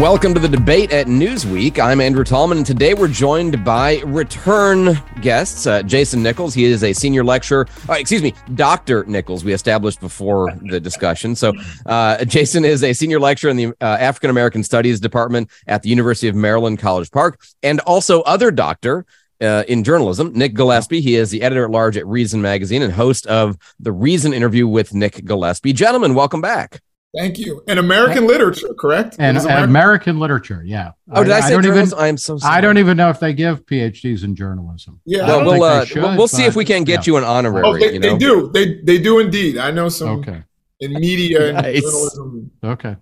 Welcome to the debate at Newsweek. I'm Andrew Tallman, and today we're joined by return guests. Uh, Jason Nichols, he is a senior lecturer. Uh, excuse me, Dr. Nichols, we established before the discussion. So, uh, Jason is a senior lecturer in the uh, African American Studies Department at the University of Maryland, College Park, and also other doctor. Uh, in journalism, Nick Gillespie. He is the editor at large at Reason Magazine and host of the Reason interview with Nick Gillespie. Gentlemen, welcome back. Thank you. And American literature, correct? And American? American? literature, yeah. Oh, did I, I say I don't even? I am so. Sorry. I don't even know if they give PhDs in journalism. Yeah, no, we'll uh, should, we'll, see if we can get yeah. you an honorary. Oh, they, you know? they, do. They they do indeed. I know some. Okay. In media nice. and journalism. Okay.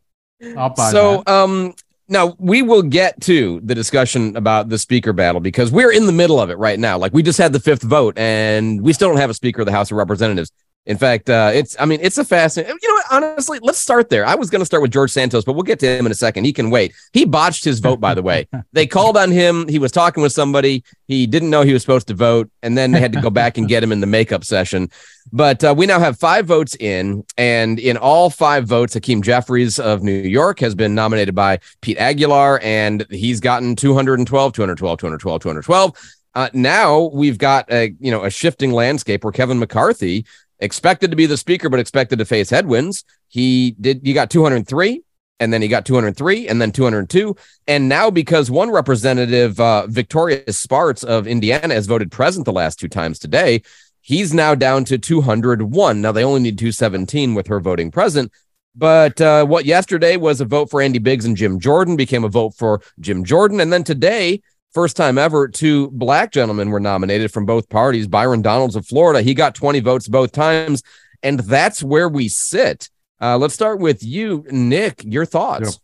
I'll buy so, that. um, now we will get to the discussion about the speaker battle because we're in the middle of it right now. Like we just had the fifth vote, and we still don't have a speaker of the House of Representatives. In fact, uh, it's I mean it's a fascinating. You know what? Honestly, let's start there. I was going to start with George Santos, but we'll get to him in a second. He can wait. He botched his vote, by the way. they called on him. He was talking with somebody. He didn't know he was supposed to vote, and then they had to go back and get him in the makeup session. But uh, we now have five votes in, and in all five votes, Hakeem Jeffries of New York has been nominated by Pete Aguilar, and he's gotten 212, 212, 212, 212. Uh, now we've got a you know a shifting landscape where Kevin McCarthy expected to be the speaker, but expected to face headwinds. He did, he got 203, and then he got 203, and then 202. And now, because one representative, uh, Victoria Spartz of Indiana, has voted present the last two times today, he's now down to 201. Now, they only need 217 with her voting present. But uh, what yesterday was a vote for Andy Biggs and Jim Jordan became a vote for Jim Jordan. And then today, First time ever, two black gentlemen were nominated from both parties. Byron Donalds of Florida, he got 20 votes both times. And that's where we sit. Uh, let's start with you, Nick. Your thoughts?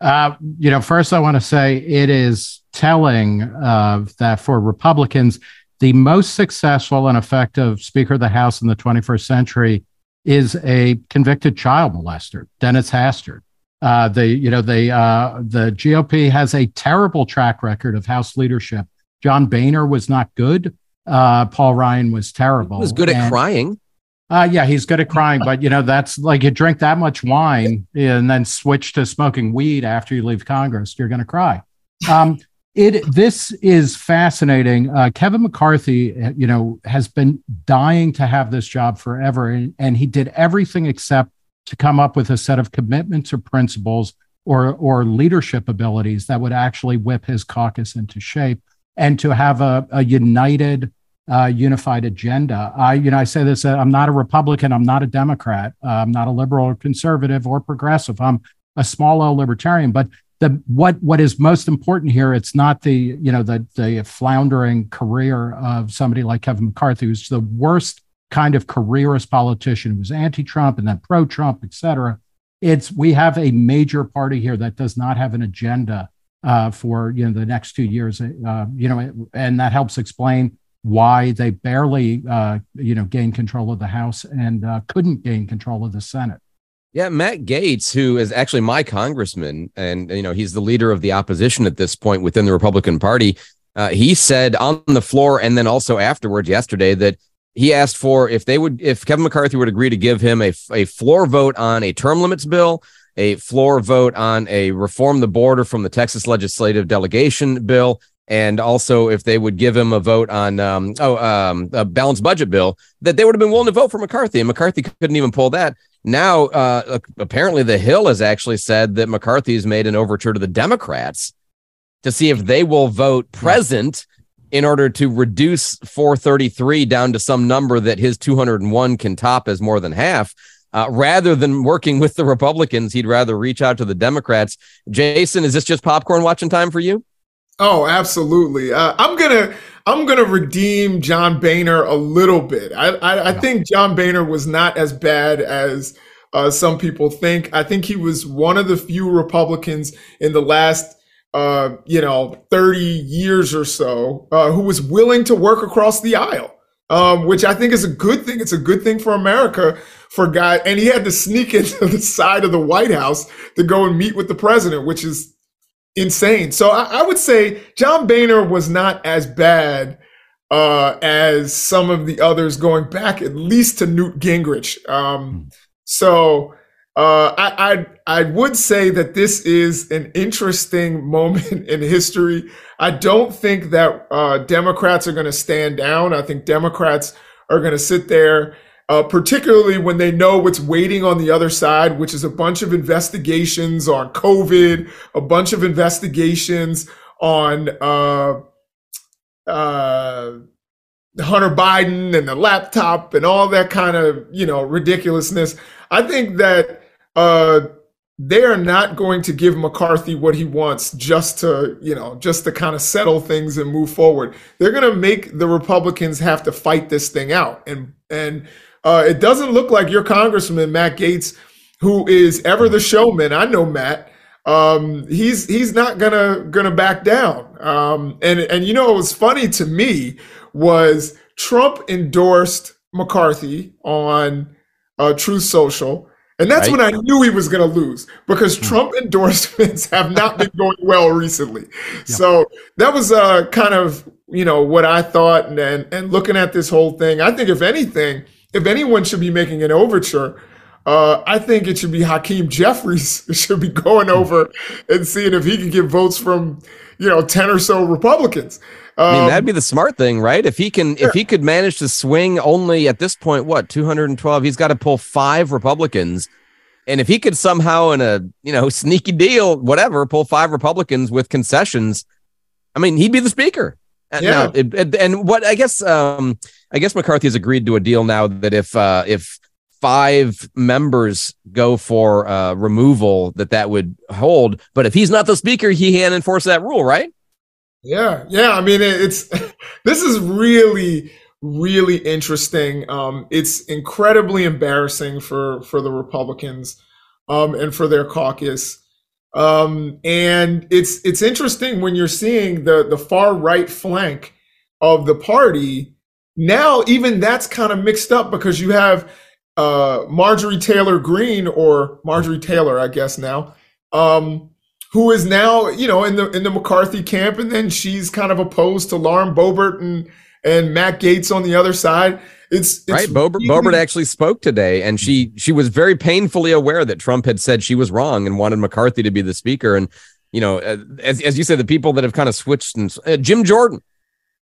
Uh, you know, first, I want to say it is telling uh, that for Republicans, the most successful and effective Speaker of the House in the 21st century is a convicted child molester, Dennis Hastert. Uh, the you know the uh, the GOP has a terrible track record of House leadership. John Boehner was not good. Uh, Paul Ryan was terrible. He was good at crying. Uh, yeah, he's good at crying, but you know that's like you drink that much wine and then switch to smoking weed after you leave Congress, you're going to cry. Um, it this is fascinating. Uh, Kevin McCarthy, you know, has been dying to have this job forever, and, and he did everything except to come up with a set of commitments or principles or, or leadership abilities that would actually whip his caucus into shape and to have a, a united, uh, unified agenda. I, you know, I say this, uh, I'm not a Republican, I'm not a Democrat, uh, I'm not a liberal or conservative or progressive. I'm a small L libertarian, but the what what is most important here it's not the you know the the floundering career of somebody like Kevin McCarthy who's the worst kind of careerist politician who was anti-Trump and then pro-Trump, et cetera. It's we have a major party here that does not have an agenda uh, for you know the next two years. Uh, you know, and that helps explain why they barely uh, you know gained control of the House and uh, couldn't gain control of the Senate. Yeah, Matt Gaetz, who is actually my congressman, and you know he's the leader of the opposition at this point within the Republican Party. Uh, he said on the floor and then also afterwards yesterday that he asked for if they would if Kevin McCarthy would agree to give him a, a floor vote on a term limits bill, a floor vote on a reform the border from the Texas legislative delegation bill, and also if they would give him a vote on um, oh um, a balanced budget bill, that they would have been willing to vote for McCarthy, and McCarthy couldn't even pull that. Now, uh, apparently, the Hill has actually said that McCarthy's made an overture to the Democrats to see if they will vote present in order to reduce 433 down to some number that his 201 can top as more than half. Uh, rather than working with the Republicans, he'd rather reach out to the Democrats. Jason, is this just popcorn watching time for you? Oh, absolutely. Uh, I'm gonna I'm gonna redeem John Boehner a little bit. I I, I think John Boehner was not as bad as uh, some people think. I think he was one of the few Republicans in the last uh, you know, 30 years or so, uh, who was willing to work across the aisle, um, which I think is a good thing. It's a good thing for America for guy. And he had to sneak into the side of the White House to go and meet with the president, which is insane. So I, I would say John Boehner was not as bad uh, as some of the others going back at least to Newt Gingrich. Um, so uh, I, I I would say that this is an interesting moment in history. I don't think that uh, Democrats are going to stand down. I think Democrats are going to sit there, uh, particularly when they know what's waiting on the other side, which is a bunch of investigations on COVID, a bunch of investigations on uh, uh, Hunter Biden and the laptop and all that kind of you know ridiculousness. I think that uh, they are not going to give McCarthy what he wants just to, you know, just to kind of settle things and move forward. They're going to make the Republicans have to fight this thing out. And and uh, it doesn't look like your congressman Matt Gaetz, who is ever the showman. I know Matt. Um, he's he's not gonna gonna back down. Um, and and you know what was funny to me was Trump endorsed McCarthy on uh, Truth Social and that's right. when I knew he was going to lose because hmm. Trump endorsements have not been going well recently. Yeah. So that was uh, kind of, you know, what I thought. And, and, and looking at this whole thing, I think if anything, if anyone should be making an overture, uh, I think it should be Hakeem Jeffries should be going hmm. over and seeing if he can get votes from, you know, 10 or so Republicans. Um, I mean, that'd um, be the smart thing, right? If he can, if he could manage to swing only at this point, what 212, he's got to pull five Republicans. And if he could somehow, in a you know sneaky deal, whatever, pull five Republicans with concessions, I mean, he'd be the speaker. And, yeah. it, it, and what I guess, um, I guess McCarthy has agreed to a deal now that if uh, if five members go for uh, removal, that that would hold. But if he's not the speaker, he can't enforce that rule, right? Yeah, yeah. I mean, it's this is really, really interesting. Um, it's incredibly embarrassing for for the Republicans um, and for their caucus. Um, and it's it's interesting when you're seeing the the far right flank of the party. Now, even that's kind of mixed up because you have uh, Marjorie Taylor Greene or Marjorie Taylor, I guess now, um, who is now, you know, in the in the McCarthy camp, and then she's kind of opposed to Lauren Boebert and and Matt Gaetz on the other side. It's, it's right. Boebert, really- Boebert actually spoke today, and she she was very painfully aware that Trump had said she was wrong and wanted McCarthy to be the speaker. And you know, as as you said, the people that have kind of switched and uh, Jim Jordan.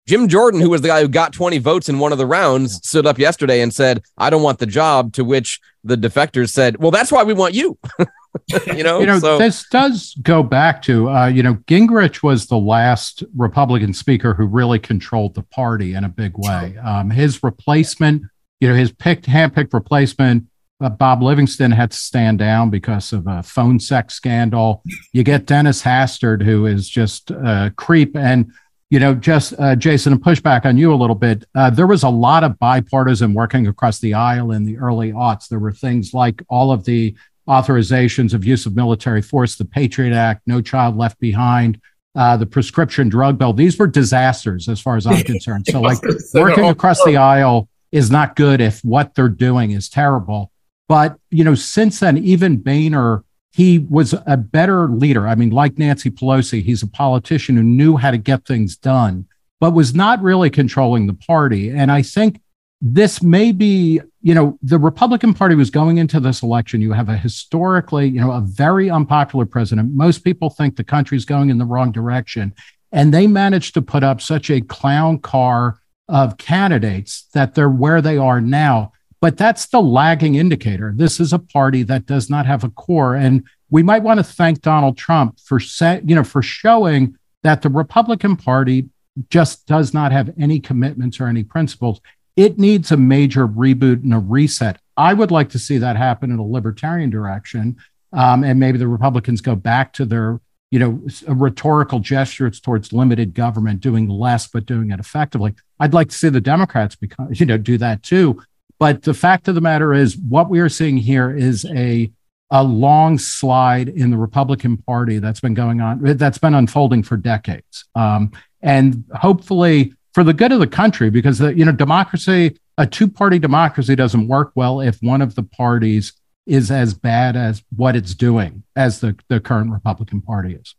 Jim Jordan, who was the guy who got 20 votes in one of the rounds, stood up yesterday and said, I don't want the job. To which the defectors said, Well, that's why we want you. you know, you know, so. this does go back to, uh, you know, Gingrich was the last Republican speaker who really controlled the party in a big way. Um, his replacement, you know, his picked, handpicked replacement, uh, Bob Livingston had to stand down because of a phone sex scandal. You get Dennis Hastert, who is just a creep. And, you know, just uh, Jason, and push back on you a little bit. Uh, there was a lot of bipartisan working across the aisle in the early aughts. There were things like all of the authorizations of use of military force, the Patriot Act, No Child Left Behind, uh, the prescription drug bill. These were disasters as far as I'm concerned. So, like working across the aisle is not good if what they're doing is terrible. But, you know, since then, even Boehner, he was a better leader. I mean, like Nancy Pelosi, he's a politician who knew how to get things done, but was not really controlling the party. And I think this may be, you know, the Republican Party was going into this election. You have a historically, you know, a very unpopular president. Most people think the country's going in the wrong direction. And they managed to put up such a clown car of candidates that they're where they are now. But that's the lagging indicator. This is a party that does not have a core. And we might want to thank Donald Trump for set, you know, for showing that the Republican Party just does not have any commitments or any principles it needs a major reboot and a reset. I would like to see that happen in a libertarian direction. Um, and maybe the Republicans go back to their, you know, rhetorical gestures towards limited government, doing less but doing it effectively. I'd like to see the Democrats become, you know, do that too. But the fact of the matter is, what we are seeing here is a a long slide in the Republican Party that's been going on, that's been unfolding for decades. Um, and hopefully, for the good of the country because the, you know democracy a two-party democracy doesn't work well if one of the parties is as bad as what it's doing as the, the current republican party is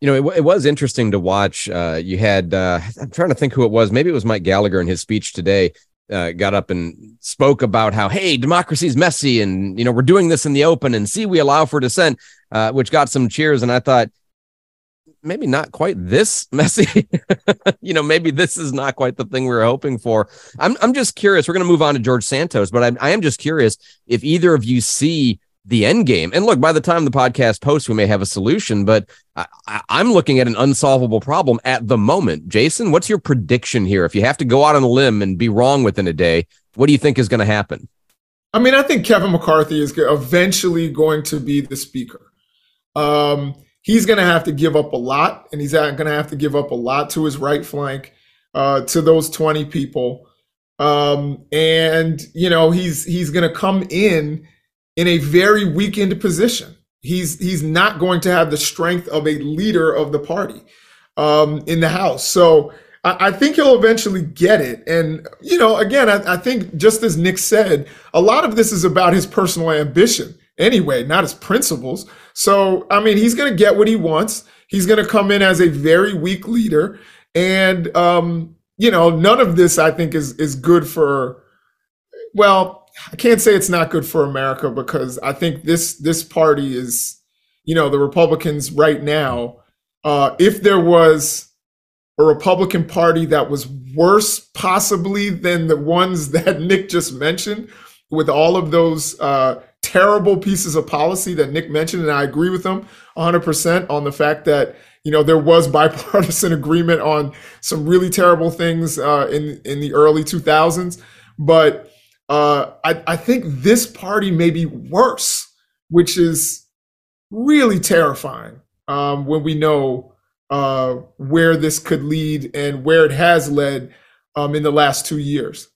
you know it, it was interesting to watch uh, you had uh, i'm trying to think who it was maybe it was mike gallagher in his speech today uh, got up and spoke about how, hey, democracy is messy, and you know we're doing this in the open, and see, we allow for dissent, uh, which got some cheers. And I thought, maybe not quite this messy. you know, maybe this is not quite the thing we were hoping for. I'm I'm just curious. We're going to move on to George Santos, but I, I am just curious if either of you see the end game. And look, by the time the podcast posts, we may have a solution, but I, am looking at an unsolvable problem at the moment. Jason, what's your prediction here? If you have to go out on a limb and be wrong within a day, what do you think is going to happen? I mean, I think Kevin McCarthy is eventually going to be the speaker. Um, he's going to have to give up a lot, and he's going to have to give up a lot to his right flank, uh, to those 20 people. Um, and you know, he's he's going to come in in a very weakened position. He's he's not going to have the strength of a leader of the party um, in the House. So I, think he'll eventually get it. And you know, again, I, I think just as Nick said, a lot of this is about his personal ambition anyway, not his principles. So I mean, he's going to get what he wants. He's going to come in as a very weak leader, and um, you know, none of this I think is is good for. Well, I can't say it's not good for America because I think this this party is, you know, the Republicans right now. Uh, if there was a Republican Party that was worse, possibly than the ones that Nick just mentioned, with all of those uh, terrible pieces of policy that Nick mentioned, and I agree with him 100% on the fact that you know there was bipartisan agreement on some really terrible things uh, in in the early 2000s, but uh, I, I think this party may be worse, which is really terrifying um, when we know uh, where this could lead and where it has led um, in the last two years.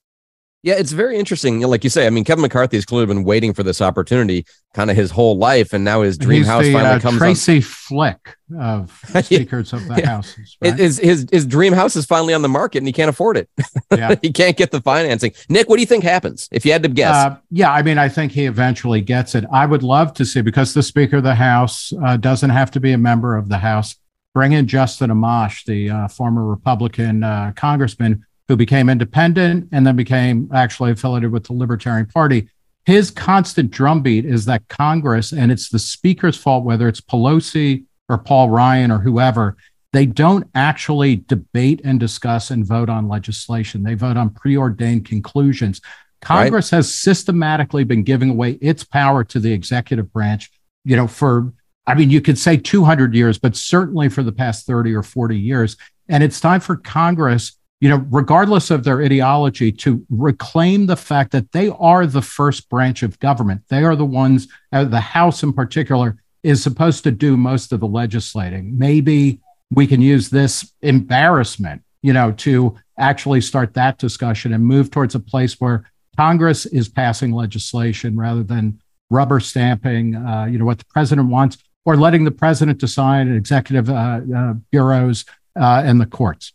Yeah, it's very interesting. Like you say, I mean, Kevin McCarthy has clearly been waiting for this opportunity kind of his whole life, and now his dream He's house the, finally uh, comes. Tracy on. Flick of Speakers of the yeah. Houses. Right? His, his his dream house is finally on the market, and he can't afford it. Yeah. he can't get the financing. Nick, what do you think happens if you had to guess? Uh, yeah, I mean, I think he eventually gets it. I would love to see because the Speaker of the House uh, doesn't have to be a member of the House. Bring in Justin Amash, the uh, former Republican uh, congressman who became independent and then became actually affiliated with the Libertarian Party. His constant drumbeat is that Congress, and it's the Speaker's fault, whether it's Pelosi or Paul Ryan or whoever, they don't actually debate and discuss and vote on legislation. They vote on preordained conclusions. Congress right. has systematically been giving away its power to the executive branch, you know, for, I mean, you could say 200 years, but certainly for the past 30 or 40 years. And it's time for Congress, you know, regardless of their ideology, to reclaim the fact that they are the first branch of government. They are the ones, uh, the House in particular, is supposed to do most of the legislating. Maybe we can use this embarrassment, you know, to actually start that discussion and move towards a place where Congress is passing legislation rather than rubber stamping, uh, you know, what the president wants or letting the president decide and executive uh, uh, bureaus uh, and the courts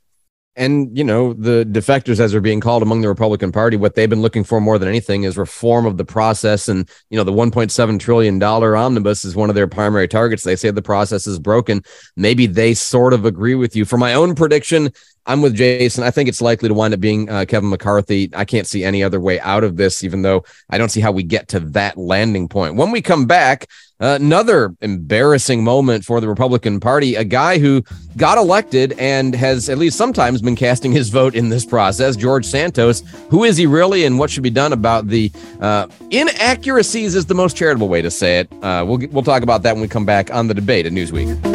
and you know the defectors as they're being called among the republican party what they've been looking for more than anything is reform of the process. And you know the 1.7 trillion dollar omnibus is one of their primary targets. They say the process is broken. Maybe they sort of agree with you. For my own prediction I'm with Jason. I think it's likely to wind up being uh, Kevin McCarthy. I can't see any other way out of this, even though I don't see how we get to that landing point. When we come back, uh, another embarrassing moment for the Republican Party. A guy who got elected and has at least sometimes been casting his vote in this process, George Santos. Who is he really, and what should be done about the uh, inaccuracies? Is the most charitable way to say it. Uh, we'll we'll talk about that when we come back on the debate at Newsweek.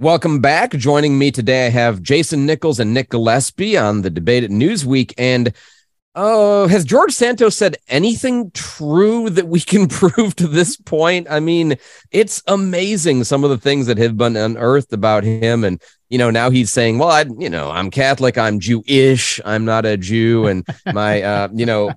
Welcome back. Joining me today, I have Jason Nichols and Nick Gillespie on the debate at Newsweek. And oh, has George Santos said anything true that we can prove to this point? I mean, it's amazing some of the things that have been unearthed about him. And, you know, now he's saying, well, I, you know, I'm Catholic, I'm Jewish, I'm not a Jew. And my, uh, you know,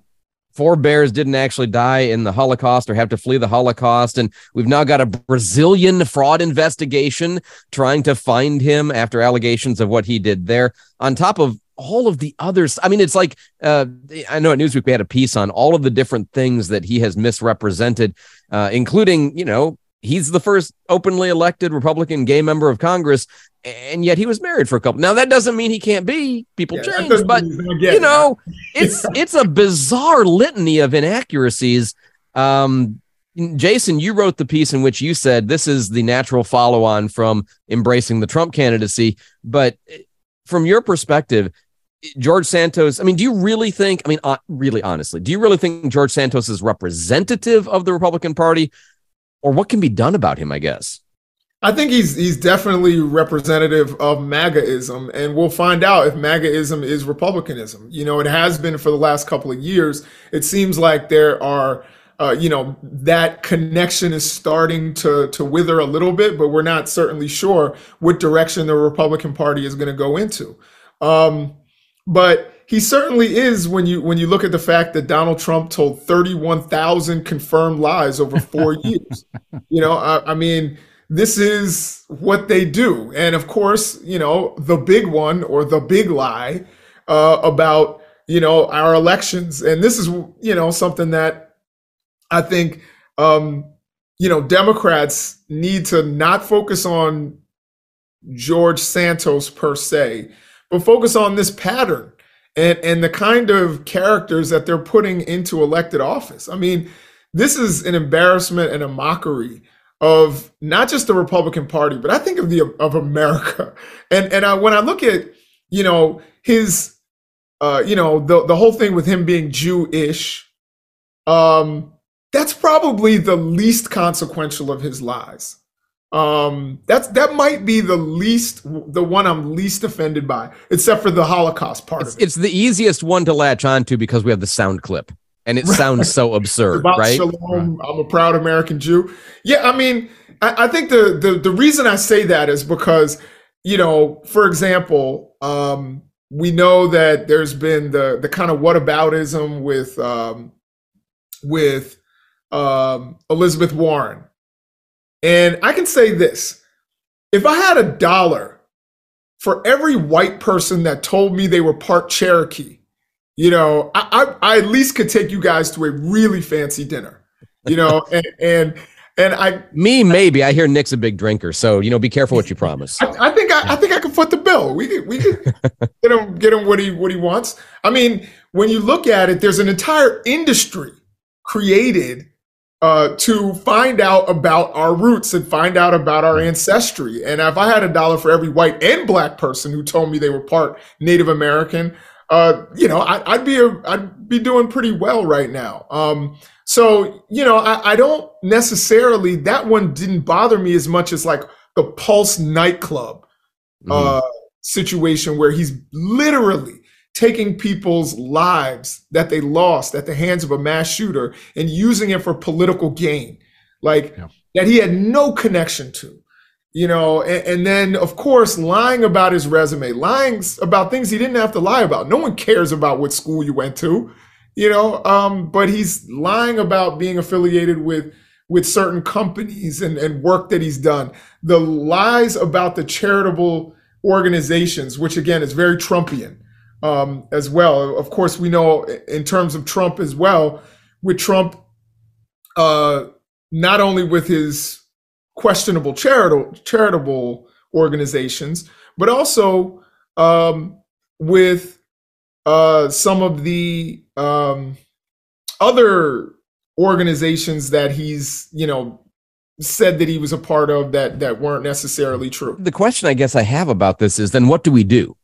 forebears didn't actually die in the Holocaust or have to flee the Holocaust. And we've now got a Brazilian fraud investigation trying to find him after allegations of what he did there, on top of all of the others. I mean, it's like uh, I know at Newsweek we had a piece on all of the different things that he has misrepresented, uh, including, you know, he's the first openly elected Republican gay member of Congress, and yet he was married for a couple. Now that doesn't mean he can't be. People Yeah, change, but mean he's gonna get you know, it's it's a bizarre litany of inaccuracies. Um, Jason, you wrote the piece in which you said this is the natural follow-on from embracing the Trump candidacy, but from your perspective. George Santos, I mean, do you really think, I mean, uh, really honestly, do you really think George Santos is representative of the Republican Party or what can be done about him, I guess? I think he's he's definitely representative of MAGAism, and we'll find out if MAGAism is Republicanism. You know, it has been for the last couple of years. It seems like there are, uh, you know, that connection is starting to to wither a little bit, but we're not certainly sure what direction the Republican Party is going to go into. Um, but he certainly is when you when you look at the fact that Donald Trump told 31,000 confirmed lies over four years. You know, I, I mean this is what they do. And of course, you know, the big one or the big lie uh, about, you know, our elections. And this is, you know, something that I think, um, you know, Democrats need to not focus on George Santos per se, but focus on this pattern and, and the kind of characters that they're putting into elected office. I mean, this is an embarrassment and a mockery of not just the Republican Party, but I think of the of America. And and I, when I look at you know his uh, you know the the whole thing with him being Jewish, um, that's probably the least consequential of his lies. Um, that's that might be the least the one I'm least offended by, except for the Holocaust part It's, of it. it's the easiest one to latch onto because we have the sound clip and it Right. sounds so absurd, about right? shalom. I'm a proud American Jew. Yeah, I mean, I, I think the, the the reason I say that is because you know, for example, um, we know that there's been the the kind of whataboutism with um, with um, Elizabeth Warren, and I can say this: if I had a dollar for every white person that told me they were part Cherokee, you know, I, I, I at least could take you guys to a really fancy dinner, you know, and and and I Me, maybe. I hear Nick's a big drinker, so you know, be careful what you promise. I, I think I, I think I can foot the bill. We could we could get him get him what he what he wants. I mean, when you look at it, there's an entire industry created uh, to find out about our roots and find out about our ancestry. And if I had a dollar for every white and black person who told me they were part Native American, uh, you know, I, I'd be a, I'd be doing pretty well right now. Um, so you know, I, I don't necessarily that one didn't bother me as much as like the Pulse nightclub Mhm. uh, situation where he's literally taking people's lives that they lost at the hands of a mass shooter and using it for political gain, like Yeah. that he had no connection to. You know, and, and then of course lying about his resume, lying about things he didn't have to lie about. No one cares about what school you went to, you know. Um, but he's lying about being affiliated with with certain companies and, and work that he's done. The lies about the charitable organizations, which again is very Trumpian um, as well. Of course, we know in terms of Trump as well, with Trump, uh, not only with his questionable charitable charitable organizations, but also um, with uh, some of the um, other organizations that he's you know said that he was a part of that that weren't necessarily true. The question I guess I have about this is then what do we do?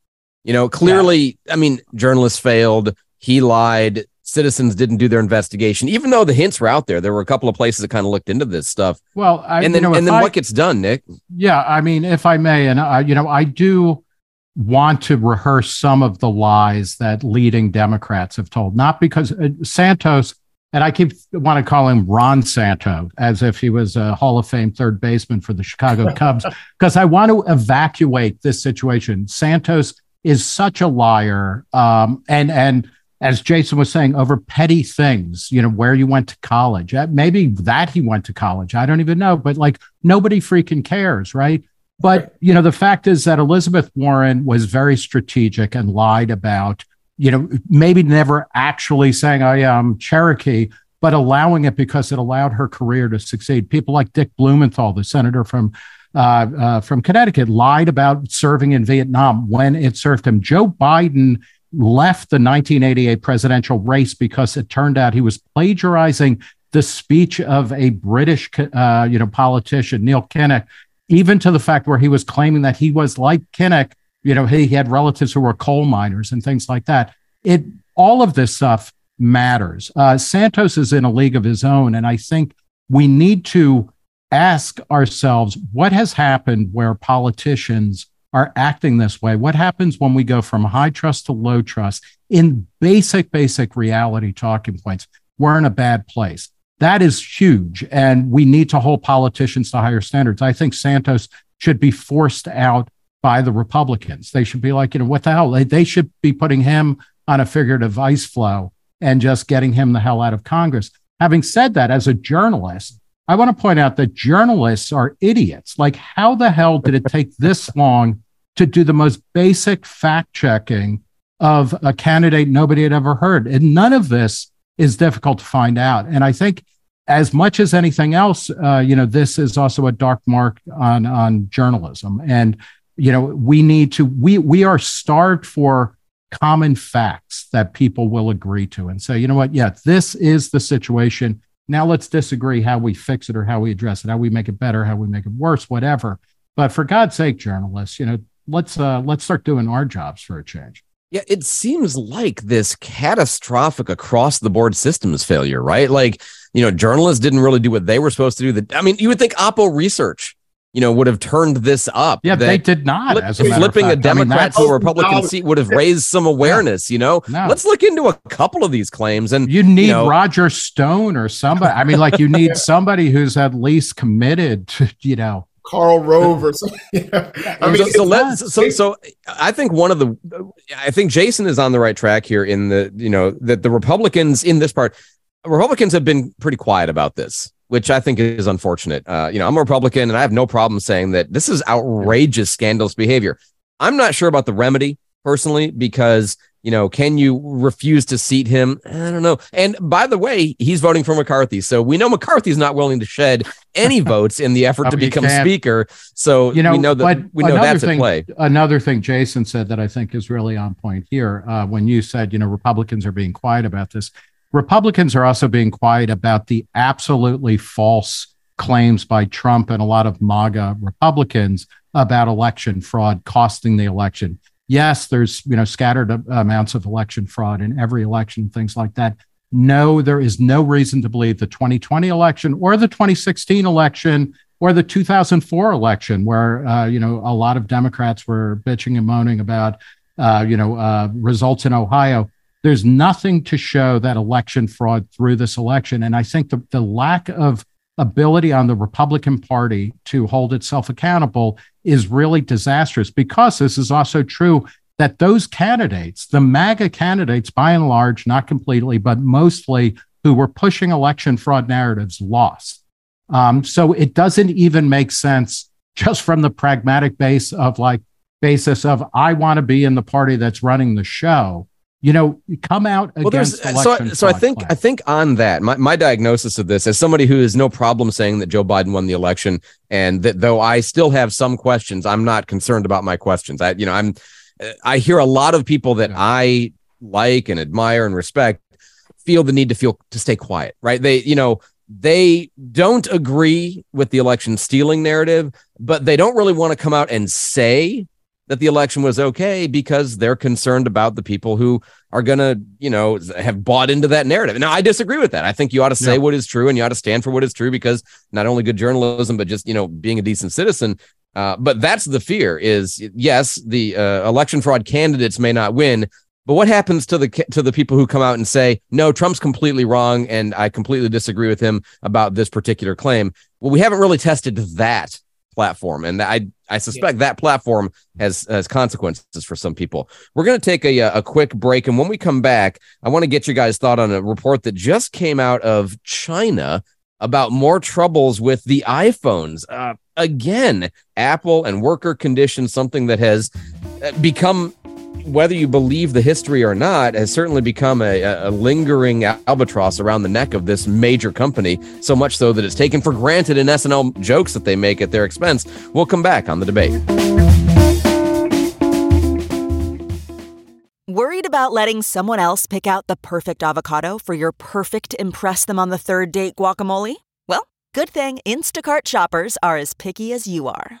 You know, clearly, yeah. I mean, journalists failed, he lied, citizens didn't do their investigation, even though the hints were out there. There were a couple of places that kind of looked into this stuff. Well, I, and then, you know, and then I, what gets done, Nick? Yeah, I mean, if I may, and I, you know, I do want to rehearse some of the lies that leading Democrats have told, not because uh, Santos, and I keep want to call him Ron Santo as if he was a Hall of Fame third baseman for the Chicago Cubs, because I want to evacuate this situation. Santos is such a liar, um, and and as Jason was saying, over petty things, you know, where you went to college. Uh, maybe that he went to college. I don't even know, but like nobody freaking cares, right? But, you know, the fact is that Elizabeth Warren was very strategic and lied about, you know, maybe never actually saying, I am Cherokee, but allowing it because it allowed her career to succeed. People like Dick Blumenthal, the senator from from Connecticut, lied about serving in Vietnam when it served him. Joe Biden left the 1988 presidential race because it turned out he was plagiarizing the speech of a British, uh, you know, politician, Neil Kinnock, even to the fact where he was claiming that he was like Kinnock, you know, he, he had relatives who were coal miners and things like that. It all of this stuff matters. Uh, Santos is in a league of his own, and I think we need to ask ourselves what has happened where politicians are acting this way. What happens when we go from high trust to low trust in basic, basic reality talking points? We're in a bad place. That is huge. And we need to hold politicians to higher standards. I think Santos should be forced out by the Republicans. They should be like, you know, what the hell? They, should be putting him on a figurative ice floe and just getting him the hell out of Congress. Having said that, as a journalist, I want to point out that journalists are idiots. Like, how the hell did it take this long to do the most basic fact checking of a candidate nobody had ever heard? And none of this is difficult to find out. And I think as much as anything else, uh, you know, this is also a dark mark on on journalism. And you know, we need to we we are starved for common facts that people will agree to and say, you know what, yeah, this is the situation. Now let's disagree how we fix it or how we address it, how we make it better, how we make it worse, whatever. But for God's sake, journalists, you know, let's uh, let's start doing our jobs for a change. Yeah, it seems like this catastrophic across the board systems failure, right? Like, you know, journalists didn't really do what they were supposed to do. That I mean, you would think Oppo Research, you know, would have turned this up. Yeah, they did not. Flip, as a flipping a Democrat I mean, to a Republican seat would have raised some awareness. Yeah. You know, no. let's look into a couple of these claims. And you need you know, Roger Stone or somebody. I mean, like you need somebody who's at least committed to, you know, Karl Rove or something. Yeah. I mean, so, so, so, so I think one of the, I think Jason is on the right track here in the, you know, that the Republicans in this part, Republicans have been pretty quiet about this, which I think is unfortunate. Uh, you know, I'm a Republican and I have no problem saying that this is outrageous, scandalous behavior. I'm not sure about the remedy personally because you know, can you refuse to seat him? I don't know. And by the way, he's voting for McCarthy. So we know McCarthy's not willing to shed any votes in the effort to become speaker. So you know, we know that we know that's thing, at play. Another thing Jason said that I think is really on point here, uh, when you said, you know, Republicans are being quiet about this. Republicans are also being quiet about the absolutely false claims by Trump and a lot of MAGA Republicans about election fraud costing the election yes, there's you know scattered amounts of election fraud in every election, things like that. No, there is no reason to believe the 2020 election or the 2016 election or the 2004 election, where uh, you know a lot of Democrats were bitching and moaning about uh, you know uh, results in Ohio. There's nothing to show that election fraud through this election, and I think the, the lack of ability on the Republican Party to hold itself accountable is really disastrous because this is also true that those candidates, the MAGA candidates, by and large, not completely, but mostly who were pushing election fraud narratives, lost. Um, so it doesn't even make sense just from the pragmatic base of like basis of I want to be in the party that's running the show you know, come out well, against there's, so, so I think I think on that, my, my diagnosis of this as somebody who has no problem saying that Joe Biden won the election and that though I still have some questions, I'm not concerned about my questions. I you know, I'm I hear a lot of people that I like and admire and respect feel the need to feel to stay quiet, right? They, you know, they don't agree with the election stealing narrative, but they don't really want to come out and say that the election was okay because they're concerned about the people who are going to, you know, have bought into that narrative. Now, I disagree with that. I think you ought to say yeah. what is true and you ought to stand for what is true because not only good journalism, but just, you know, being a decent citizen. Uh, but that's the fear is yes, the uh, election fraud candidates may not win, but what happens to the to the people who come out and say, "No, Trump's completely wrong and I completely disagree with him about this particular claim?" Well, we haven't really tested that platform and I I suspect yeah. that platform has has consequences for some people. We're going to take a a quick break and when we come back, I want to get your guys thought on a report that just came out of China about more troubles with the iPhones. Uh, again, Apple and worker conditions, something that has uh, become whether you believe the history or not, has certainly become a, a, lingering albatross around the neck of this major company. So much so that it's taken for granted in SNL jokes that they make at their expense. We'll come back on the debate. Worried about letting someone else pick out the perfect avocado for your perfect Impress Them on the Third Date guacamole? Well, good thing Instacart shoppers are as picky as you are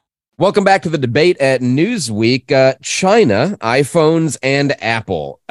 Welcome back to the debate at Newsweek. Uh, China, iPhones, and Apple.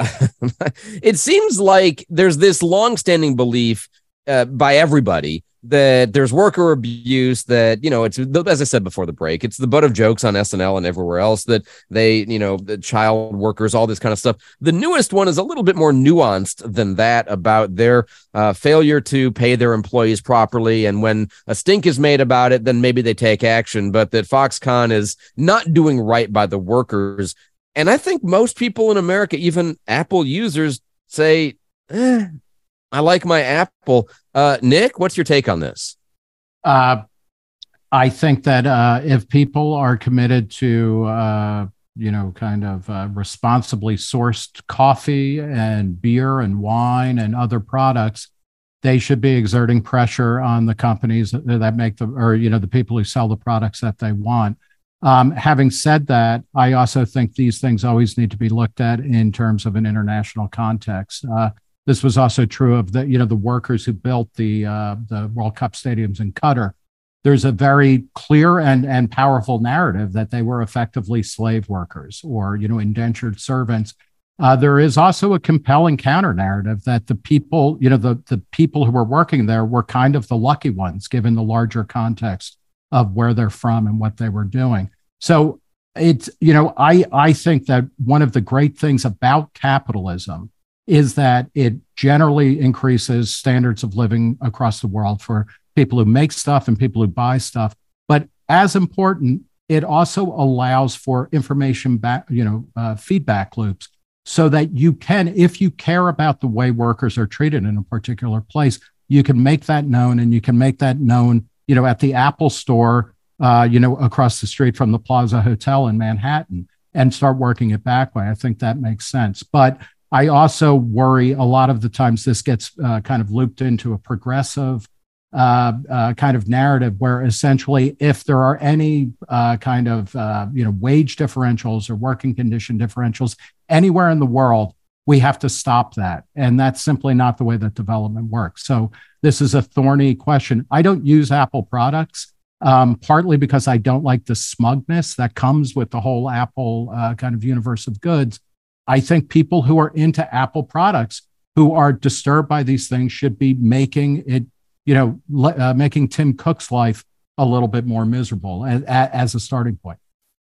it seems like there's this long-standing belief uh, by everybody that there's worker abuse that you know it's as i said before the break it's the butt of jokes on snl and everywhere else that they you know the child workers all this kind of stuff. The newest one is a little bit more nuanced than that about their uh, failure to pay their employees properly. And when a stink is made about it then maybe they take action but that foxconn is not doing right by the workers. And i think most people in america even apple users say eh, I like my Apple. Uh, Nick, what's your take on this? Uh, I think that uh, if people are committed to, uh, you know, kind of uh, responsibly sourced coffee and beer and wine and other products, they should be exerting pressure on the companies that make the, or, you know, the people who sell the products that they want. Um, having said that, I also think these things always need to be looked at in terms of an international context. Uh, this was also true of the you know the workers who built the uh, the World Cup stadiums in Qatar. There's a very clear and and powerful narrative that they were effectively slave workers or you know indentured servants. Uh, there is also a compelling counter narrative that the people you know the the people who were working there were kind of the lucky ones given the larger context of where they're from and what they were doing. So it's you know I I think that one of the great things about capitalism is that it generally increases standards of living across the world for people who make stuff and people who buy stuff. But as important, it also allows for information back, you know, uh, feedback loops so that you can, if you care about the way workers are treated in a particular place, you can make that known and you can make that known, you know, at the Apple store, uh, you know, across the street from the Plaza Hotel in Manhattan and start working it back way. I think that makes sense. But I also worry a lot of the times this gets uh, kind of looped into a progressive uh, uh, kind of narrative where essentially if there are any uh, kind of uh, you know wage differentials or working condition differentials anywhere in the world we have to stop that. And that's simply not the way that development works. So this is a thorny question. I don't use apple products um, partly because i don't like the smugness that comes with the whole apple uh, kind of universe of goods I think people who are into Apple products who are disturbed by these things should be making it, you know, uh, making Tim Cook's life a little bit more miserable as, as a starting point.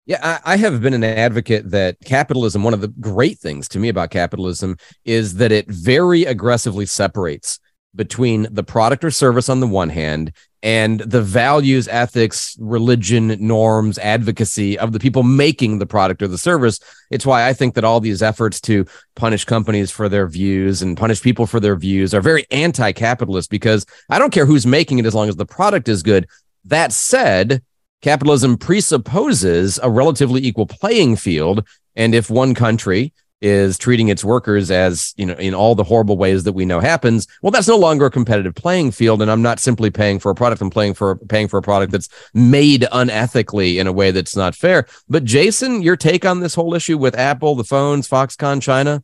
Yeah, I, I have been an advocate that capitalism, one of the great things to me about capitalism is that it very aggressively separates between the product or service on the one hand and the values, ethics, religion, norms, advocacy of the people making the product or the service. It's why I think that all these efforts to punish companies for their views and punish people for their views are very anti capitalist because I don't care who's making it as long as the product is good. That said, capitalism presupposes a relatively equal playing field. And if one country is treating its workers as, you know, in all the horrible ways that we know happens, well, that's no longer a competitive playing field. And I'm not simply paying for a product, I'm paying for paying for a product that's made unethically in a way that's not fair. But Jason, your take on this whole issue with Apple, the phones, Foxconn, China?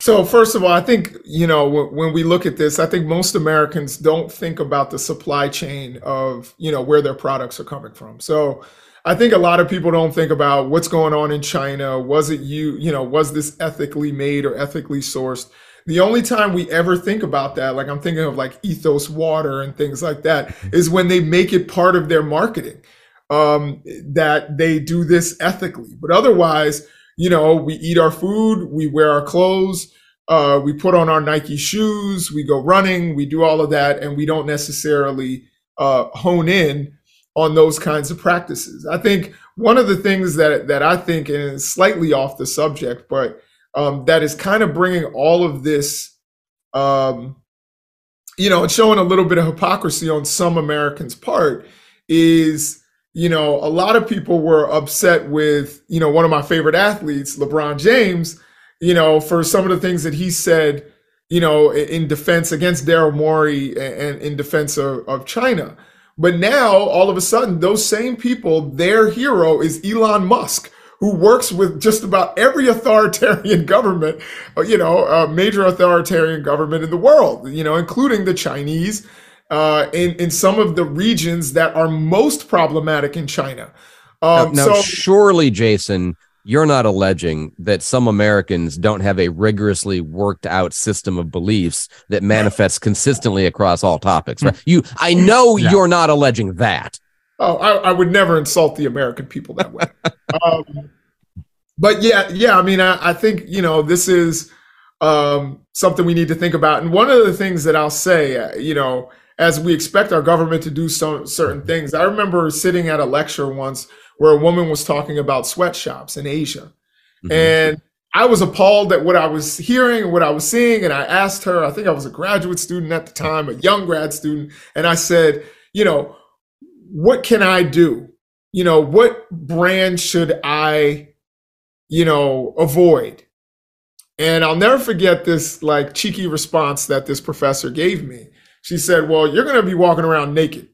So first of all, I think you know when we look at this, I think most Americans don't think about the supply chain of you know where their products are coming from. So I think a lot of people don't think about what's going on in China. Was it you? You know, was this ethically made or ethically sourced? The only time we ever think about that, like I'm thinking of like Ethos Water and things like that, is when they make it part of their marketing um, that they do this ethically. But otherwise you know, we eat our food, we wear our clothes, uh, we put on our Nike shoes, we go running, we do all of that, and we don't necessarily uh, hone in on those kinds of practices. I think one of the things that that I think is slightly off the subject, but um, that is kind of bringing all of this, um, you know, and showing a little bit of hypocrisy on some Americans' part is you know, a lot of people were upset with, you know, one of my favorite athletes, LeBron James, you know, for some of the things that he said, you know, in defense against Daryl Morey and in defense of, of China. But now, all of a sudden, those same people, their hero is Elon Musk, who works with just about every authoritarian government, uh, you know, a major authoritarian government in the world, you know, including the Chinese uh, in in some of the regions that are most problematic in China. Um, now, now so, surely, Jason, you're not alleging that some Americans don't have a rigorously worked out system of beliefs that manifests consistently across all topics, right? You, I know yeah. you're not alleging that. Oh, I, I, would never insult the American people that way. um, but yeah, yeah, I mean, I, I think you know this is um, something we need to think about. And one of the things that I'll say, uh, you know, as we expect our government to do some certain things. I remember sitting at a lecture once where a woman was talking about sweatshops in Asia. Mm-hmm. And I was appalled at what I was hearing and what I was seeing. And I asked her, I think I was a graduate student at the time, a young grad student. And I said, you know, what can I do? You know, what brand should I, you know, avoid? And I'll never forget this like cheeky response that this professor gave me she said, Well, you're going to be walking around naked,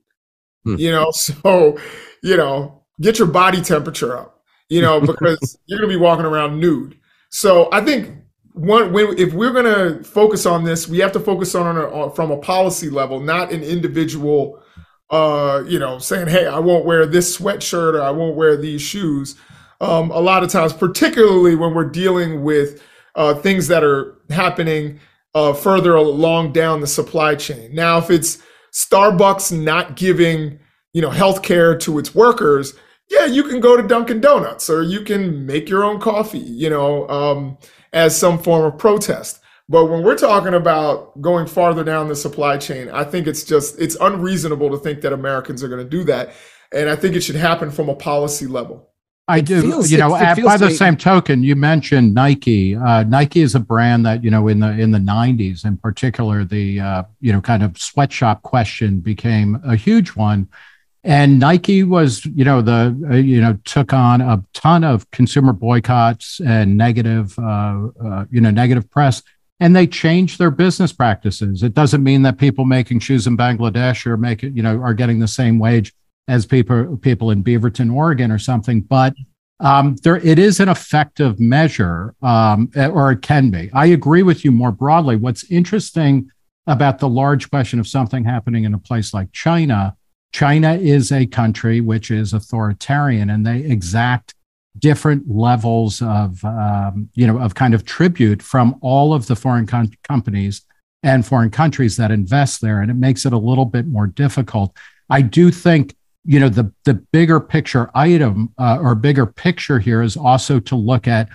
hmm. you know, so, you know, get your body temperature up, you know, because you're going to be walking around nude. So I think one, when, if we're going to focus on this, we have to focus on from a policy level, not an individual, uh, you know, saying, Hey, I won't wear this sweatshirt or I won't wear these shoes. Um, a lot of times, particularly when we're dealing with uh, things that are happening uh, further along down the supply chain. Now, if it's Starbucks not giving, you know, healthcare to its workers, yeah, you can go to Dunkin' Donuts or you can make your own coffee, you know, um, as some form of protest. But when we're talking about going farther down the supply chain, I think it's just it's unreasonable to think that Americans are going to do that, and I think it should happen from a policy level. I do. Feels, you know, it, it by the like, same token, you mentioned Nike. Uh, Nike is a brand that you know in the in the '90s, in particular, the uh, you know kind of sweatshop question became a huge one, and Nike was you know the uh, you know took on a ton of consumer boycotts and negative uh, uh, you know negative press, and they changed their business practices. It doesn't mean that people making shoes in Bangladesh are making you know are getting the same wage as people people in Beaverton, Oregon, or something. But um, there, it is an effective measure, um, or it can be. I agree with you more broadly. What's interesting about the large question of something happening in a place like China? China is a country which is authoritarian, and they exact different levels of, um, you know, of kind of tribute from all of the foreign com- companies and foreign countries that invest there, and it makes it a little bit more difficult. I do think you know the the bigger picture item uh, or bigger picture here is also to look at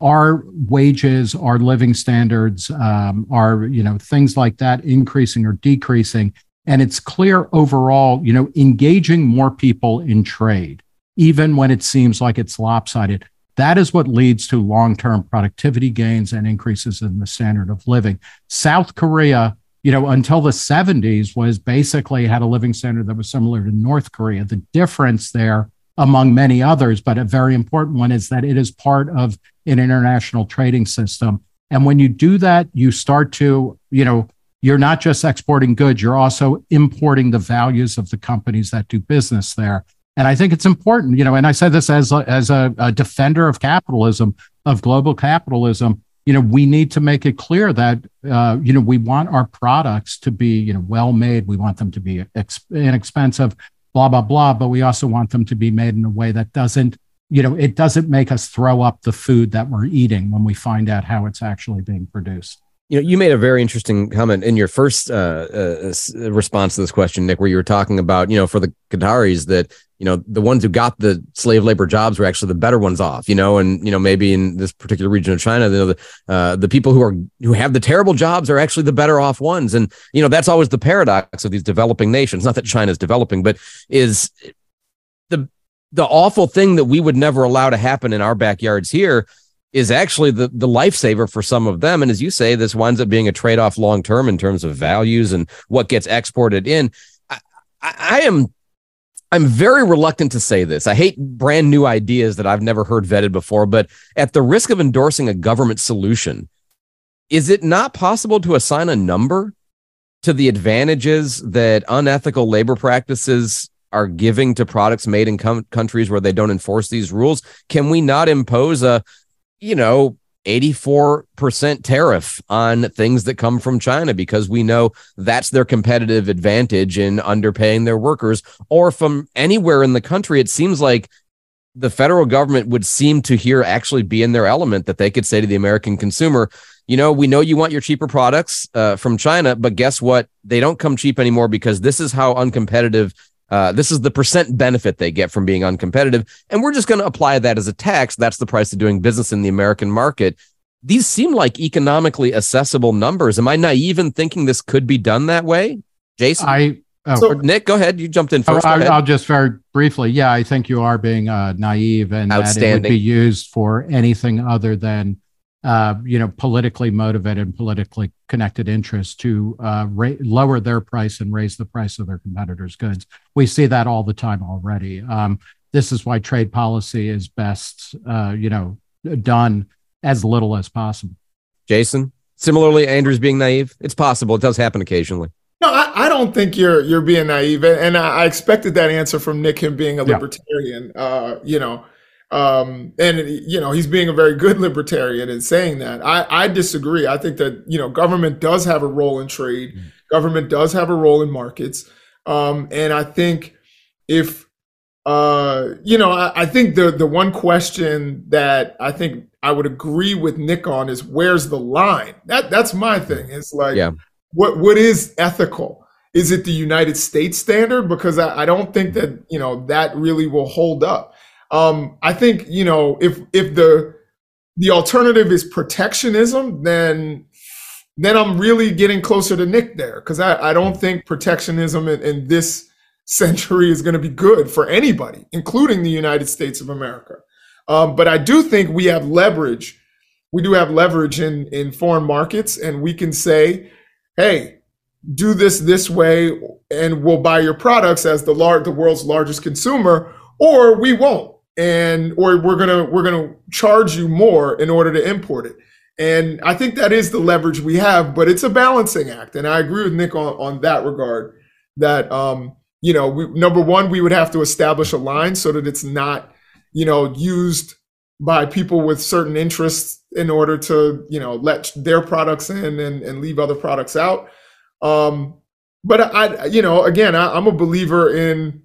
our wages our living standards um, are you know things like that increasing or decreasing and it's clear overall you know engaging more people in trade even when it seems like it's lopsided that is what leads to long-term productivity gains and increases in the standard of living south korea you know, until the 70s was basically had a living standard that was similar to North Korea. The difference there among many others, but a very important one is that it is part of an international trading system. And when you do that, you start to, you know, you're not just exporting goods, you're also importing the values of the companies that do business there. And I think it's important, you know, and I said this as a, as a, a defender of capitalism, of global capitalism. You know, we need to make it clear that, uh, you know, we want our products to be, you know, well made. We want them to be ex- inexpensive, blah, blah, blah. But we also want them to be made in a way that doesn't, you know, it doesn't make us throw up the food that we're eating when we find out how it's actually being produced you know, you made a very interesting comment in your first uh, uh, response to this question, Nick, where you were talking about, you know, for the Qataris that, you know, the ones who got the slave labor jobs were actually the better ones off, you know, and you know maybe in this particular region of China, you know, the uh, the people who are who have the terrible jobs are actually the better off ones, and you know that's always the paradox of these developing nations. Not that China is developing, but is the the awful thing that we would never allow to happen in our backyards here is actually the the lifesaver for some of them. And as you say, this winds up being a trade off long term in terms of values and what gets exported in. I, I, am I'm very reluctant to say this. I hate brand new ideas that I've never heard vetted before, but at the risk of endorsing a government solution, is it not possible to assign a number to the advantages that unethical labor practices are giving to products made in com- countries where they don't enforce these rules? Can we not impose a you know, 84% tariff on things that come from China because we know that's their competitive advantage in underpaying their workers or from anywhere in the country. It seems like the federal government would seem to here actually be in their element that they could say to the American consumer, you know, we know you want your cheaper products uh, from China, but guess what? They don't come cheap anymore because this is how uncompetitive uh, this is the percent benefit they get from being uncompetitive. And we're just going to apply that as a tax. That's the price of doing business in the American market. These seem like economically accessible numbers. Am I naive in thinking this could be done that way? Jason? I, oh, so, Nick, go ahead. You jumped in first. I, will just very briefly. Yeah, I think you are being uh, naive and that it would be used for anything other than uh, you know, politically motivated, politically connected interests to uh, ra- lower their price and raise the price of their competitors' goods. We see that all the time already. Um, this is why trade policy is best, uh, you know, done as little as possible. Jason, similarly, Andrew's being naive. It's possible. It does happen occasionally. No, I, I don't think you're you're being naive, and I, I, expected that answer from Nick, him being a libertarian. Yeah. Uh, you know, um, and you know he's being a very good libertarian in saying that. I, I disagree. I think that you know government does have a role in trade. Mm-hmm. Government does have a role in markets. Um, and I think if uh, you know, I, I, think the the one question that I think I would agree with Nick on is where's the line? That that's my thing. It's like yeah. what what is ethical? Is it the United States standard? Because I, I don't think that you know that really will hold up. Um, I think you know if if the the alternative is protectionism, then then I'm really getting closer to Nick there because I, I don't think protectionism in, in this century is going to be good for anybody, including the United States of America. Um, but I do think we have leverage. We do have leverage in in foreign markets, and we can say, "Hey, do this this way, and we'll buy your products as the lar- the world's largest consumer, or we won't." And or we're gonna we're gonna charge you more in order to import it. And I think that is the leverage we have, but it's a balancing act. And I agree with Nick on, on that regard. That um, you know, we, number one, we would have to establish a line so that it's not, you know, used by people with certain interests in order to, you know, let their products in and, and leave other products out. Um, but I, you know, again, I, I'm a believer in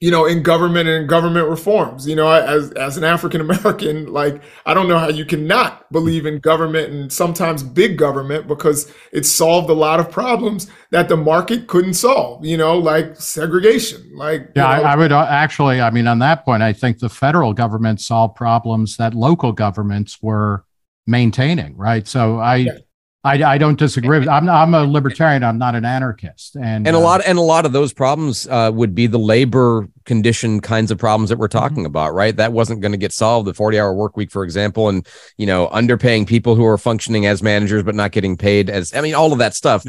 you know, in government and government reforms. You know, as as an African American, like I don't know how you cannot believe in government and sometimes big government because it solved a lot of problems that the market couldn't solve. You know, like segregation. Like yeah, I, I, would uh, actually. I mean, on that point, I think the federal government solved problems that local governments were maintaining. Right. So I. Yeah. I, I don't disagree. With, I'm I'm a libertarian. I'm not an anarchist. And and a uh, lot and a lot of those problems uh, would be the labor condition kinds of problems that we're mm-hmm. talking mm-hmm. about, right? That wasn't going to get solved. The 40 hour work week, for example, and you know underpaying people who are functioning as managers but not getting paid as. I mean, all of that stuff.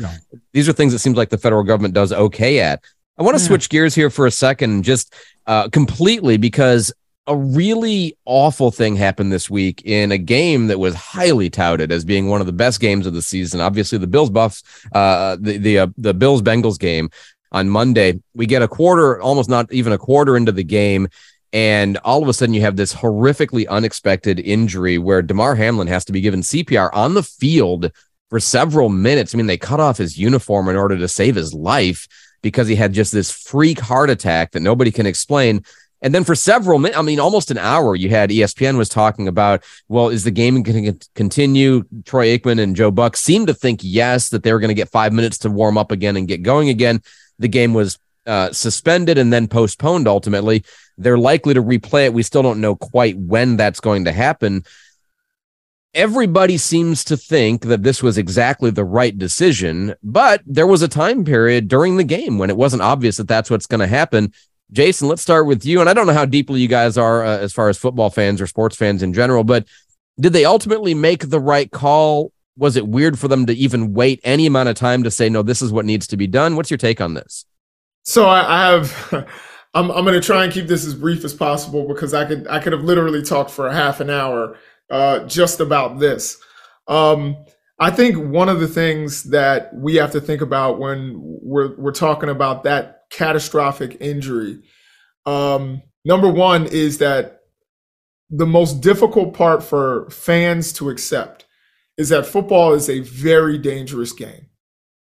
These are things that seems like the federal government does okay at. I want to Yeah. switch gears here for a second, just uh, completely because a really awful thing happened this week in a game that was highly touted as being one of the best games of the season. Obviously, the Bills Buffs, uh, the the uh, the Bills Bengals game on Monday. We get a quarter, almost not even a quarter into the game. And all of a sudden, you have this horrifically unexpected injury where Damar Hamlin has to be given CPR on the field for several minutes. I mean, they cut off his uniform in order to save his life because he had just this freak heart attack that nobody can explain. And then for several minutes, I mean, almost an hour, you had ESPN was talking about, well, is the game going to continue? Troy Aikman and Joe Buck seemed to think yes, that they were going to get five minutes to warm up again and get going again. The game was uh, suspended and then postponed ultimately. They're likely to replay it. We still don't know quite when that's going to happen. Everybody seems to think that this was exactly the right decision, but there was a time period during the game when it wasn't obvious that that's what's going to happen. Jason, let's start with you. And I don't know how deeply you guys are uh, as far as football fans or sports fans in general, but did they ultimately make the right call? Was it weird for them to even wait any amount of time to say, no, this is what needs to be done? What's your take on this? So I, I have. I'm, I'm going to try and keep this as brief as possible because I could I could have literally talked for a half an hour uh, just about this. Um, I think one of the things that we have to think about when we're we're talking about that catastrophic injury, um, number one is that the most difficult part for fans to accept is that football is a very dangerous game.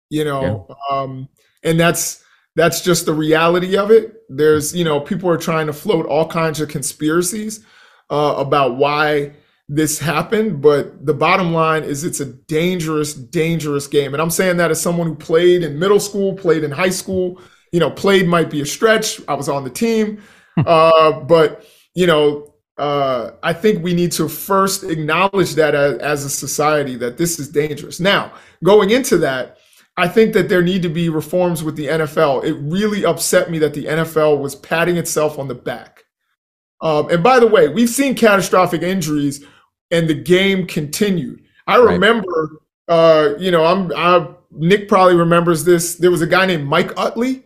You know, um, and that's that's just the reality of it. There's, you know, people are trying to float all kinds of conspiracies uh, about why this happened, but the bottom line is it's a dangerous, dangerous game. And I'm saying that as someone who played in middle school, played in high school. You know, played might be a stretch. I was on the team, uh, but you know, uh, I think we need to first acknowledge that as, as a society that this is dangerous. Now, going into that. I think that there need to be reforms with the NFL. It really upset me that the NFL was patting itself on the back. Um, and by the way, we've seen catastrophic injuries, and the game continued. I Right. remember, uh, you know, I'm I, Nick probably remembers this. There was a guy named Mike Utley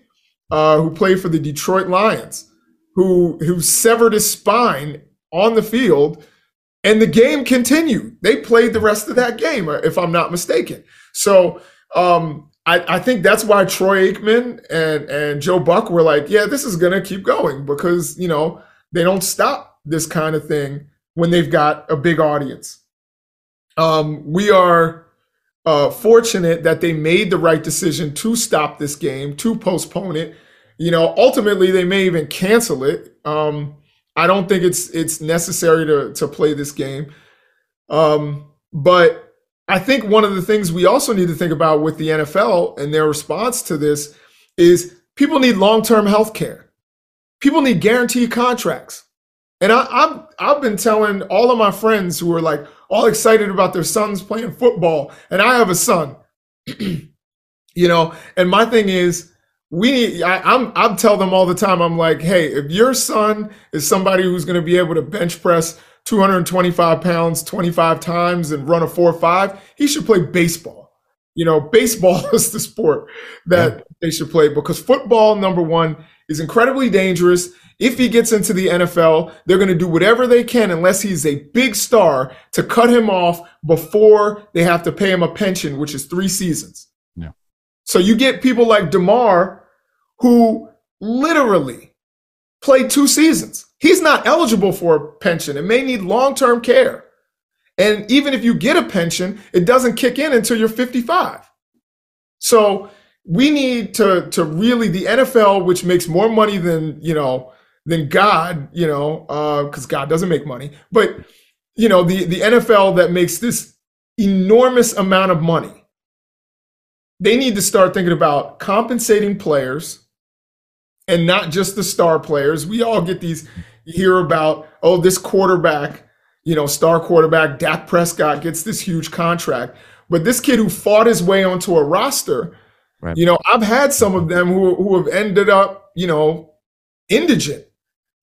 uh, who played for the Detroit Lions, who who severed his spine on the field, and the game continued. They played the rest of that game, if I'm not mistaken. So um, I, I think that's why Troy Aikman and and Joe Buck were like, yeah, this is gonna keep going because you know they don't stop this kind of thing when they've got a big audience. Um, we are uh, fortunate that they made the right decision to stop this game, to postpone it. You know, ultimately they may even cancel it. Um, I don't think it's it's necessary to to play this game. Um, but I think one of the things we also need to think about with the NFL and their response to this is people need long-term health care. People need guaranteed contracts. And I, I've I've been telling all of my friends who are like all excited about their sons playing football, and I have a son. you know, and my thing is we need I, I'm I'm tell them all the time, I'm like, hey, if your son is somebody who's gonna be able to bench press 225 pounds 25 times and run a four or five, he should play baseball. You know, baseball is the sport that they should play because football, number one, is incredibly dangerous. If he gets into the NFL, they're going to do whatever they can, unless he's a big star, to cut him off before they have to pay him a pension, which is three seasons. Yeah. So you get people like Damar who literally played two seasons. He's not eligible for a pension and may need long term care. And even if you get a pension, it doesn't kick in until you're 55. So we need to to really the NFL, which makes more money than you know than God, you know, uh, because God doesn't make money, but you know the the NFL that makes this enormous amount of money. They need to start thinking about compensating players and not just the star players. We all get these you hear about, oh, this quarterback, you know, star quarterback, Dak Prescott gets this huge contract. But this kid who fought his way onto a roster, Right. you know, I've had some of them who, who have ended up, you know, indigent,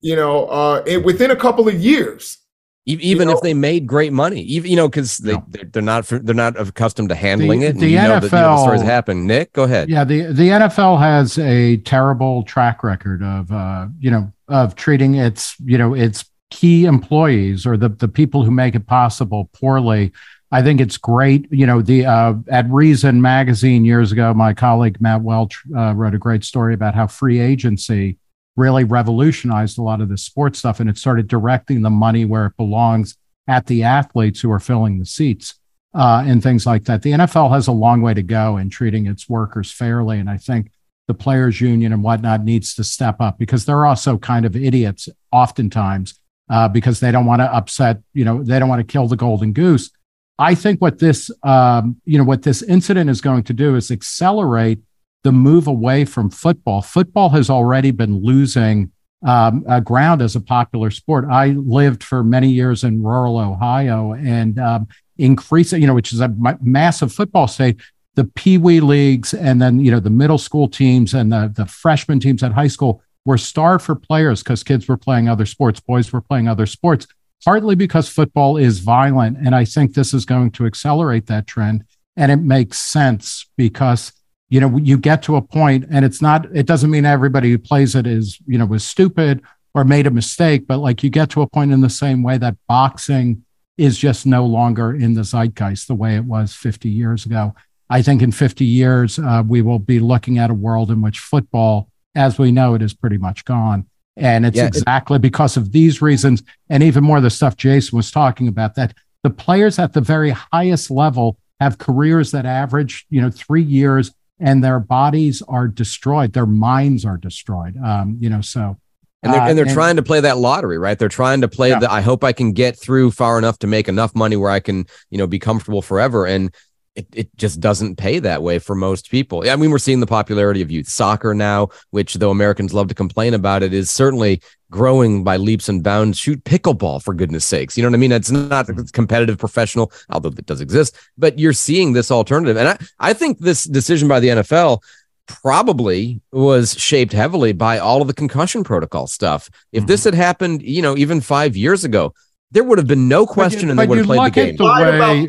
you know, uh, within a couple of years. Even you know, if they made great money, even you know, because they no. they're not they're not accustomed to handling the, it. The NFL that, you know, the stories happen. Nick, go ahead. Yeah, the the NFL has a terrible track record of uh, you know of treating its you know its key employees or the the people who make it possible poorly. I think it's great. You know, the uh, at Reason magazine years ago, my colleague Matt Welch uh, wrote a great story about how free agency really revolutionized a lot of the sports stuff and it started directing the money where it belongs at the athletes who are filling the seats uh, and things like that. The NFL has a long way to go in treating its workers fairly. And I think the players union and whatnot needs to step up because they're also kind of idiots oftentimes uh, because they don't want to upset, you know, they don't want to kill the golden goose. I think what this, um, you know, what this incident is going to do is accelerate the move away from football. Football has already been losing um, uh, ground as a popular sport. I lived for many years in rural Ohio and um, increasing, you know, which is a massive football state. The Pee Wee leagues and then, you know, the middle school teams and the, the freshman teams at high school were starved for players because kids were playing other sports, boys were playing other sports, partly because football is violent. And I think this is going to accelerate that trend. And it makes sense because you know you get to a point and it's not it doesn't mean everybody who plays it is you know was stupid or made a mistake but like you get to a point in the same way that boxing is just no longer in the zeitgeist the way it was 50 years ago. I think in 50 years uh, we will be looking at a world in which football as we know it is pretty much gone. And it's yeah, exactly it, because of these reasons and even more the stuff jason was talking about that the players at the very highest level have careers that average you know three years and their bodies are destroyed, their minds are destroyed. Um, you know, so and they're, uh, and they're and, trying to play that lottery, right? They're trying to play yeah. the I hope I can get through far enough to make enough money where I can, you know, be comfortable forever. And it, it just doesn't pay that way for most people. I mean, we're seeing the popularity of youth soccer now, which though Americans love to complain about it, is certainly growing by leaps and bounds. Shoot pickleball for goodness sakes. You know what I mean? It's not it's mm-hmm. competitive professional, although it does exist, but you're seeing this alternative. And I, I think this decision by the NFL probably was shaped heavily by all of the concussion protocol stuff. If mm-hmm. this had happened, you know, even five years ago, there would have been no question, and they would have played the game. The way,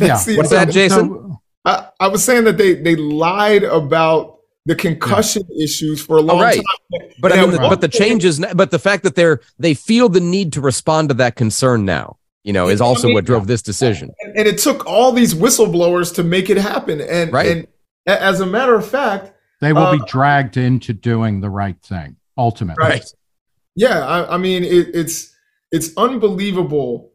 yeah. What's that, Jason? So, I, I, was saying that they they lied about the concussion yeah. issues for a long oh, right. time. But and I mean, the, but the changes, but the fact that they're they feel the need to respond to that concern now, you know, is also I mean, what drove this decision. And, and, it took all these whistleblowers to make it happen. And right. and as a matter of fact, they will uh, be dragged into doing the right thing ultimately. Right. Yeah, I, I mean, it, it's it's unbelievable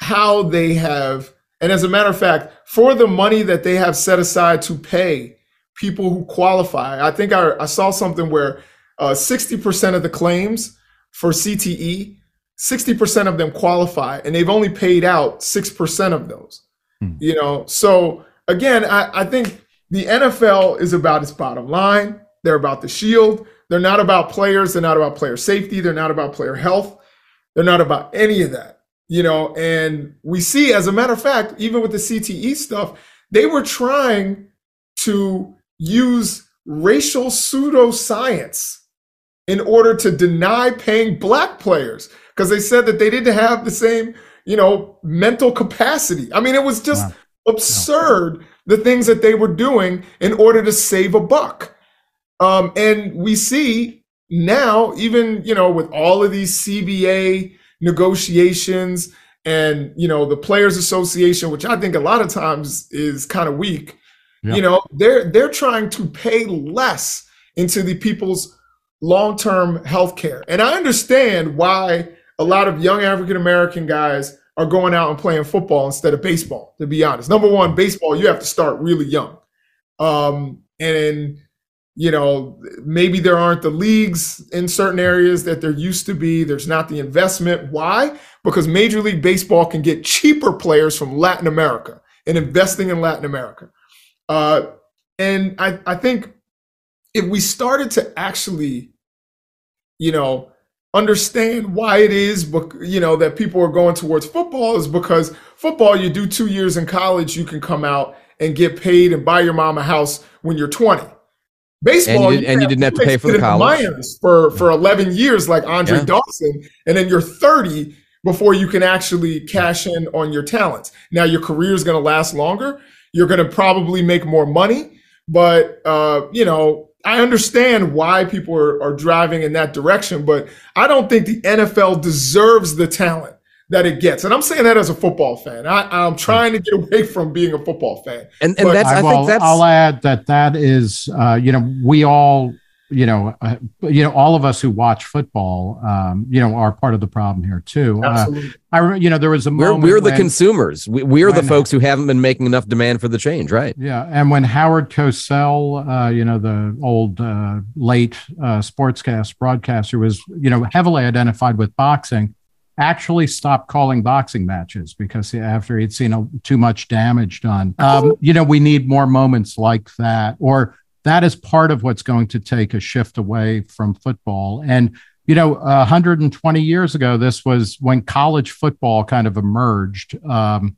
how they have, and as a matter of fact, for the money that they have set aside to pay people who qualify, I think I, I saw something where uh, 60% of the claims for CTE, 60% of them qualify, and they've only paid out 6% of those. Hmm. You know, so again, I, I think the NFL is about its bottom line. They're about the shield. They're not about players. They're not about player safety. They're not about player health. They're not about any of that, you know. And we see, as a matter of fact, even with the CTE stuff, they were trying to use racial pseudoscience in order to deny paying black players because they said that they didn't have the same, you know, mental capacity. I mean, it was just absurd the things that they were doing in order to save a buck. Um, and we see now, even, you know, with all of these CBA negotiations and, you know, the Players Association, which I think a lot of times is kind of weak, you know, they're they're trying to pay less into the people's long-term health care. And I understand why a lot of young African American guys are going out and playing football instead of baseball, to be honest. Number one, baseball, you have to start really young. Um, and you know, maybe there aren't the leagues in certain areas that there used to be. There's not the investment. Why? Because Major League Baseball can get cheaper players from Latin America and investing in Latin America. Uh, and I, I think if we started to actually, you know, understand why it is, you know, that people are going towards football is because football, you do two years in college, you can come out and get paid and buy your mom a house when you're 20 Baseball, and you, did, and you didn't have to pay for the college for for 11 years, like Andre yeah. Dawson, and then you're 30 before you can actually cash in on your talents. Now, your career is going to last longer. You're going to probably make more money, but uh, you know, I understand why people are, are driving in that direction, but I don't think the NFL deserves the talent that it gets. And I'm saying that as a football fan. I, am trying to get away from being a football fan. And, and that's, I, I think that's. I'll add that that is, uh, you know, we all you know, uh, you know, all of us who watch football, um, you know, are part of the problem here too. Uh, I, you know, there was a moment we're, we're the when, consumers. We, we're the folks who haven't been making enough demand for the change, right? Yeah, and when Howard Cosell, uh, you know, the old uh, late uh, sportscast broadcaster, was you know heavily identified with boxing, actually stopped calling boxing matches because after he'd seen a, too much damage done. Um, you know, we need more moments like that, or that is part of what's going to take a shift away from football. And, you know, 120 years ago, this was when college football kind of emerged. Um,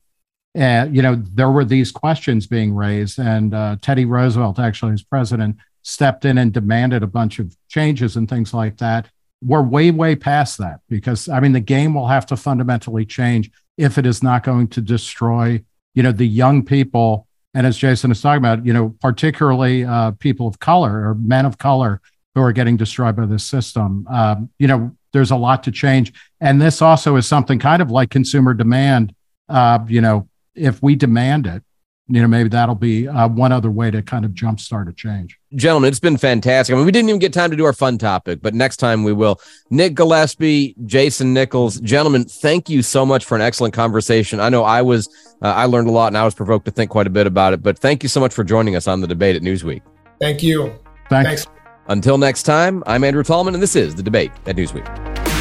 and, you know, there were these questions being raised, and uh, Teddy Roosevelt, actually, as president, stepped in and demanded a bunch of changes and things like that. We're way, way past that because, I mean, the game will have to fundamentally change if it is not going to destroy, you know, the young people and as Jason is talking about, you know, particularly uh, people of color or men of color who are getting destroyed by this system. Um, you know, there's a lot to change, and this also is something kind of like consumer demand. Uh, you know, if we demand it, you know, maybe that'll be uh, one other way to kind of jumpstart a change. Gentlemen, it's been fantastic. I mean, we didn't even get time to do our fun topic, but next time we will. Nick Gillespie, Jason Nichols, gentlemen, thank you so much for an excellent conversation. I know I was, uh, I learned a lot and I was provoked to think quite a bit about it, but thank you so much for joining us on the debate at Newsweek. Thank you. Thanks. Thanks. Until next time, I'm Andrew Tallman, and this is the debate at Newsweek.